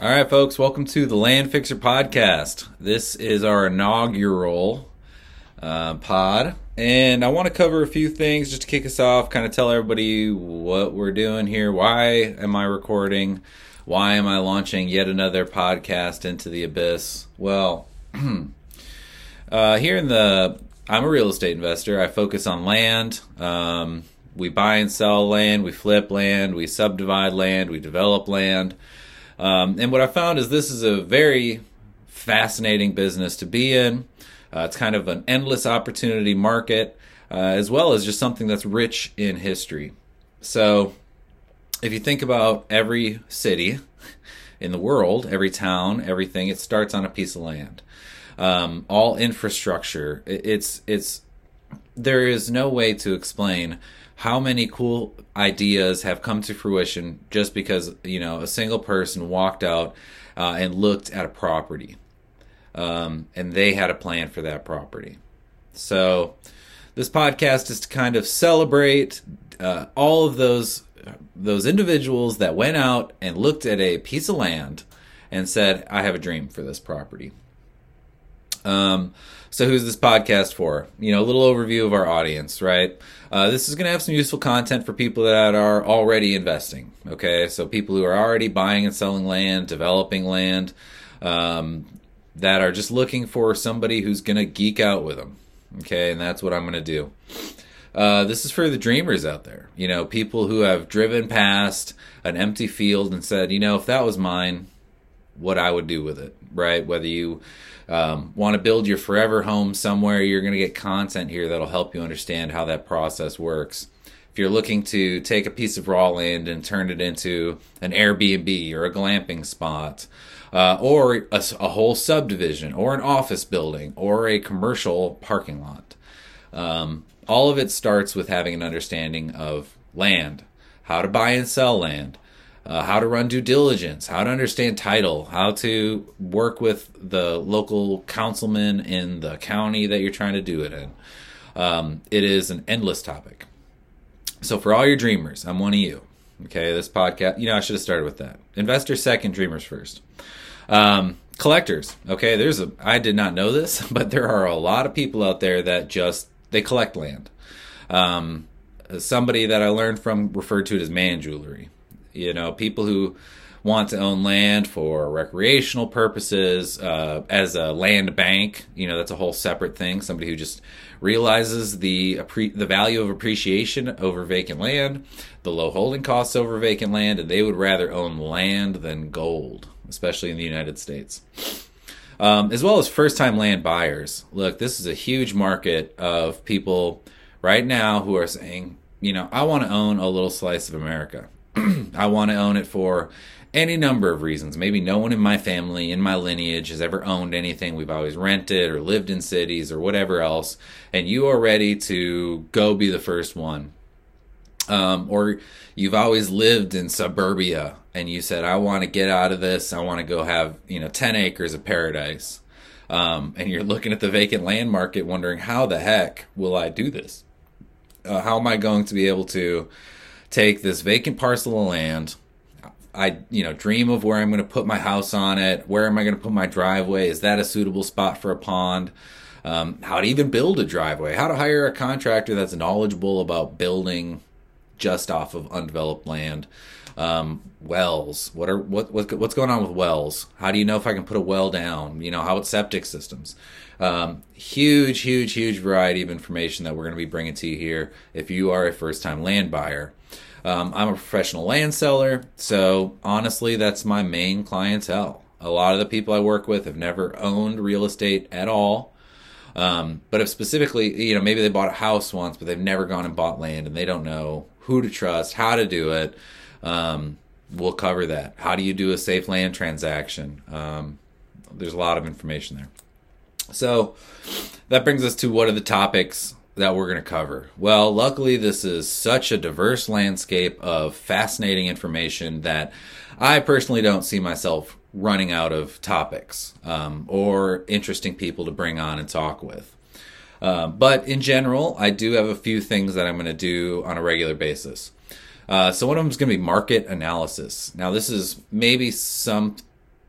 All right, folks, welcome to the Land Fixer Podcast. This is our inaugural uh, pod, and I want to cover a few things just to kick us off, kind of tell everybody what we're doing here. Why am I recording? Why am I launching yet another podcast into the abyss? Well, uh, here in the, I'm a real estate investor. I focus on land. Um, we buy and sell land, we flip land, we subdivide land, we develop land. Um, and what I found is this is a very fascinating business to be in. Uh, it's kind of an endless opportunity market, uh, as well as just something that's rich in history. So, if you think about every city in the world, every town, everything, it starts on a piece of land. Um, all infrastructure, it, it's it's there is no way to explain how many cool ideas have come to fruition just because you know a single person walked out uh, and looked at a property. Um, and they had a plan for that property. So this podcast is to kind of celebrate uh, all of those those individuals that went out and looked at a piece of land and said i have a dream for this property um, so who's this podcast for? You know, a little overview of our audience, right? Uh, this is going to have some useful content for people that are already investing. Okay, so people who are already buying and selling land, developing land, um, that are just looking for somebody who's going to geek out with them. Okay, and that's what I'm going to do. Uh, this is for the dreamers out there. You know, people who have driven past an empty field and said, you know, if that was mine, what I would do with it, right? Whether you um, want to build your forever home somewhere, you're going to get content here that'll help you understand how that process works. If you're looking to take a piece of raw land and turn it into an Airbnb or a glamping spot, uh, or a, a, whole subdivision, or an office building, or a commercial parking lot, um, all of it starts with having an understanding of land, how to buy and sell land, uh, how to run due diligence, how to understand title, how to work with the local councilman in the county that you're trying to do it in. Um, it is an endless topic. So for all your dreamers, I'm one of you. Okay, this podcast, you know, I should have started with that. Investors second, dreamers first. Um, collectors, okay, there's a, I did not know this, but there are a lot of people out there that just, they collect land. Um, somebody that I learned from referred to it as man jewelry. You know, people who want to own land for recreational purposes, uh, as a land bank. You know, that's a whole separate thing. Somebody who just realizes the the value of appreciation over vacant land, the low holding costs over vacant land, and they would rather own land than gold, especially in the United States. Um, as well as first time land buyers. Look, this is a huge market of people right now who are saying, you know, I want to own a little slice of America. I want to own it for any number of reasons. Maybe no one in my family, in my lineage, has ever owned anything. We've always rented or lived in cities or whatever else. And you are ready to go be the first one. Um, or you've always lived in suburbia and you said, I want to get out of this. I want to go have, you know, 10 acres of paradise. Um, and you're looking at the vacant land market wondering, how the heck will I do this? Uh, how am I going to be able to take this vacant parcel of land. I, you know, dream of where I'm going to put my house on it. Where am I going to put my driveway? Is that a suitable spot for a pond? Um, how to even build a driveway? How to hire a contractor that's knowledgeable about building just off of undeveloped land? Um, wells. What are what, what what's going on with wells? How do you know if I can put a well down? You know how about septic systems? Um, huge, huge, huge variety of information that we're going to be bringing to you here. If you are a first-time land buyer. Um, I'm a professional land seller, so honestly, that's my main clientele. A lot of the people I work with have never owned real estate at all. Um, but if specifically, you know, maybe they bought a house once, but they've never gone and bought land and they don't know who to trust, how to do it, um, we'll cover that. How do you do a safe land transaction? Um, there's a lot of information there. So that brings us to what are the topics that we're going to cover? Well, luckily, this is such a diverse landscape of fascinating information that I personally don't see myself running out of topics um, or interesting people to bring on and talk with. Uh, but in general, I do have a few things that I'm going to do on a regular basis. Uh, so one of them is going to be market analysis. Now, this is maybe some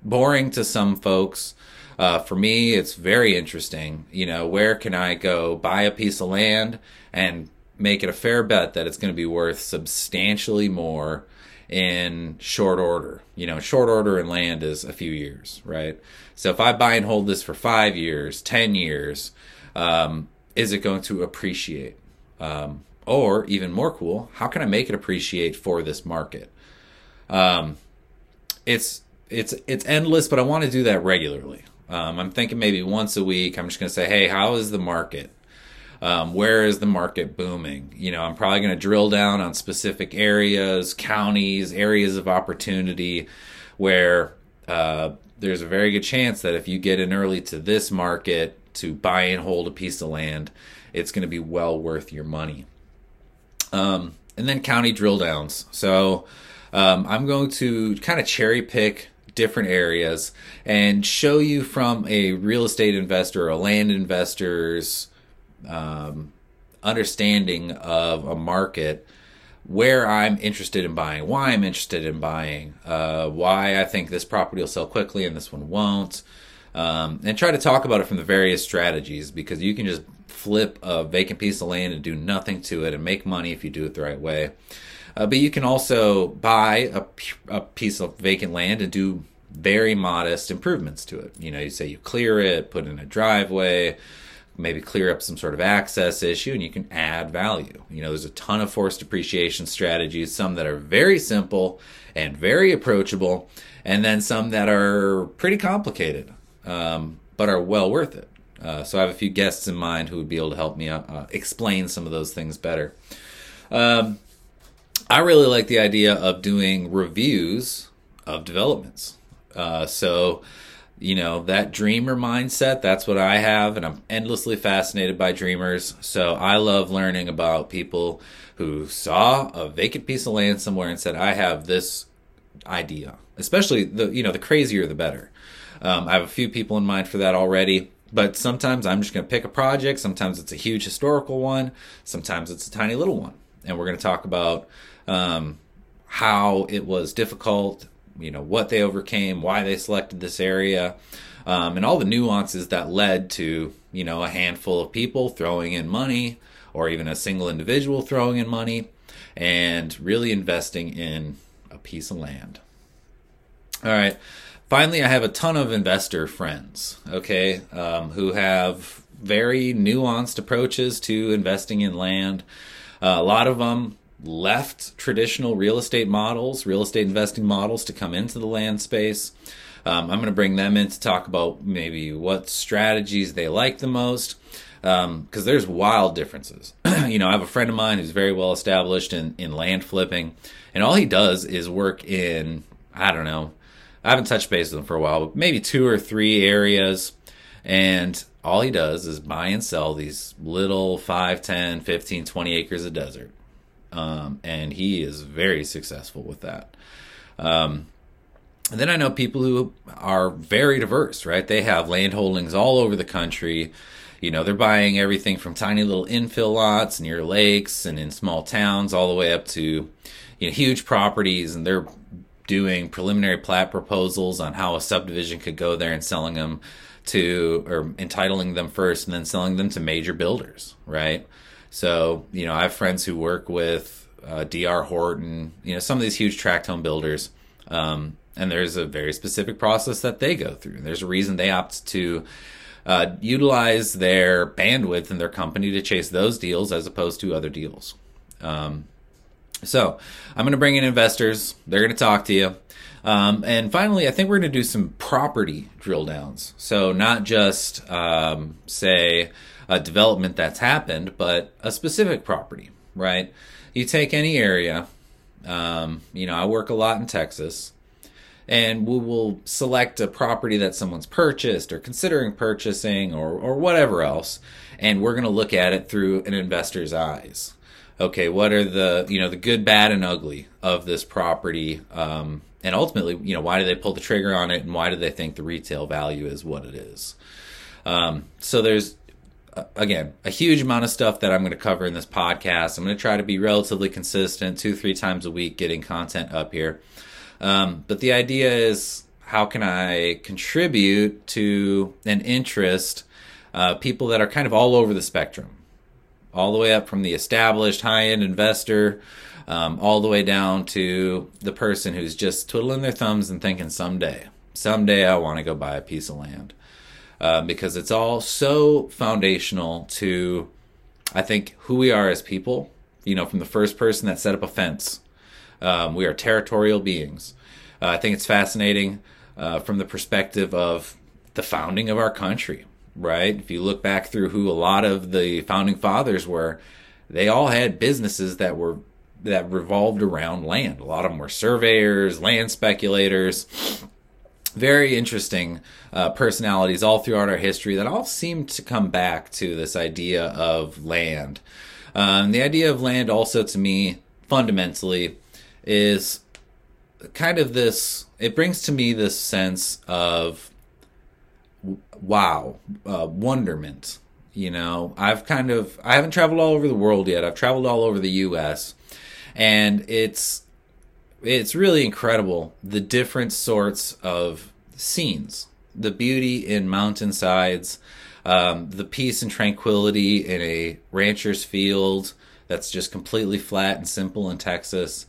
boring to some folks. Uh, for me, it's very interesting. You know, where can I go buy a piece of land and make it a fair bet that it's going to be worth substantially more in short order. You know, short order in land is a few years, right? So if I buy and hold this for five years, 10 years, um, is it going to appreciate? Um, or even more cool, how can I make it appreciate for this market? Um, it's it's it's endless, but I want to do that regularly. Um, I'm thinking maybe once a week. I'm just going to say, hey, how is the market? Um, where is the market booming? You know, I'm probably going to drill down on specific areas, counties, areas of opportunity where uh, there's a very good chance that if you get in early to this market to buy and hold a piece of land, it's going to be well worth your money. Um, and then county drill downs. So um, I'm going to kind of cherry pick different areas and show you from a real estate investor or a land investor's um, understanding of a market where I'm interested in buying, why I'm interested in buying, uh, why I think this property will sell quickly and this one won't, um, and try to talk about it from the various strategies because you can just flip a vacant piece of land and do nothing to it and make money if you do it the right way. Uh, but you can also buy a, a piece of vacant land and do very modest improvements to it. You know, you say you clear it, put in a driveway, maybe clear up some sort of access issue and you can add value. You know, there's a ton of forced appreciation strategies, some that are very simple and very approachable, and then some that are pretty complicated, um, but are well worth it. Uh, so I have a few guests in mind who would be able to help me uh, explain some of those things better. Um, I really like the idea of doing reviews of developments. Uh, so you know that dreamer mindset that's what i have and i'm endlessly fascinated by dreamers. So i love learning about people who saw a vacant piece of land somewhere and said i have this idea. Especially the you know the crazier the better. Um, i have a few people in mind for that already but sometimes i'm just going to pick a project. Sometimes it's a huge historical one. Sometimes it's a tiny little one and we're going to talk about um, how it was difficult you know what they overcame, why they selected this area, um, and all the nuances that led to you know a handful of people throwing in money, or even a single individual throwing in money, and really investing in a piece of land. All right. Finally, I have a ton of investor friends, okay, um, who have very nuanced approaches to investing in land. Uh, a lot of them left traditional real estate models, real estate investing models to come into the land space. Um, I'm going to bring them in to talk about maybe what strategies they like the most because um, there's wild differences. you know, I have a friend of mine who's very well established in, in land flipping, and all he does is work in, I don't know, I haven't touched base with him for a while, but maybe two or three areas. And all he does is buy and sell these little 5, 10, 15, 20 acres of desert um, and he is very successful with that. Um, and then I know people who are very diverse, right? They have land holdings all over the country. You know, they're buying everything from tiny little infill lots near lakes and in small towns, all the way up to you know huge properties, and they're doing preliminary plat proposals on how a subdivision could go there and selling them to or entitling them first and then selling them to major builders, right? So, you know, I have friends who work with uh, DR Horton, you know, some of these huge tract home builders. Um, and there's a very specific process that they go through. There's a reason they opt to uh, utilize their bandwidth in their company to chase those deals as opposed to other deals. Um, so I'm going to bring in investors. They're going to talk to you. Um, and finally, I think we're going to do some property drill downs. So not just um, say a development that's happened, but a specific property, right? You take any area. Um, you know, I work a lot in Texas, and we will select a property that someone's purchased or considering purchasing or or whatever else, and we're going to look at it through an investor's eyes. Okay, what are the you know the good, bad, and ugly of this property? Um, and ultimately, you know, why do they pull the trigger on it, and why do they think the retail value is what it is? Um, so there's again, a huge amount of stuff that I'm going to cover in this podcast. I'm going to try to be relatively consistent, two, three times a week, getting content up here. Um, but the idea is how can I contribute to an interest, uh, people that are kind of all over the spectrum, all the way up from the established high end investor, um, all the way down to the person who's just twiddling their thumbs and thinking someday, someday I want to go buy a piece of land. Uh, because it's all so foundational to, I think, who we are as people. You know, from the first person that set up a fence, um, we are territorial beings. Uh, I think it's fascinating uh, from the perspective of the founding of our country, right? If you look back through who a lot of the founding fathers were, they all had businesses that were that revolved around land. A lot of them were surveyors, land speculators. Very interesting uh, personalities all throughout our history that all seem to come back to this idea of land. Um, the idea of land, also to me, fundamentally, is kind of this. It brings to me this sense of wow, uh, wonderment. You know, I've kind of I haven't traveled all over the world yet. I've traveled all over the U.S and it's it's really incredible the different sorts of scenes, the beauty in mountainsides, um, the peace and tranquility in a rancher's field that's just completely flat and simple in Texas,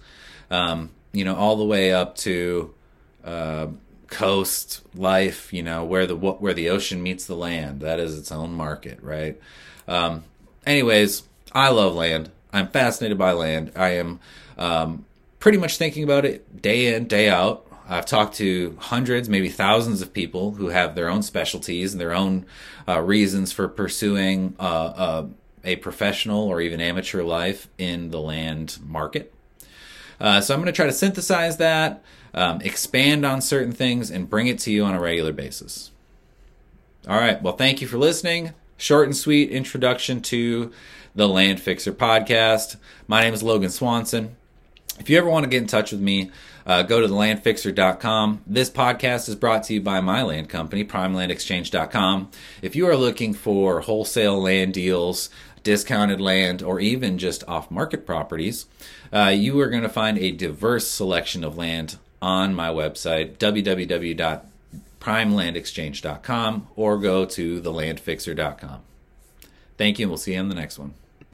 um, you know, all the way up to uh, coast life, you know, where the where the ocean meets the land. That is its own market, right? Um, anyways, I love land. I'm fascinated by land. I am um, pretty much thinking about it day in, day out. I've talked to hundreds, maybe thousands of people who have their own specialties and their own uh, reasons for pursuing uh, uh, a professional or even amateur life in the land market. Uh, so I'm going to try to synthesize that, um, expand on certain things, and bring it to you on a regular basis. All right. Well, thank you for listening. Short and sweet introduction to the Land Fixer podcast. My name is Logan Swanson. If you ever want to get in touch with me, uh, go to thelandfixer.com. This podcast is brought to you by my land company, primelandexchange.com. If you are looking for wholesale land deals, discounted land, or even just off market properties, uh, you are going to find a diverse selection of land on my website, www.primelandexchange.com, or go to thelandfixer.com. Thank you, and we'll see you on the next one.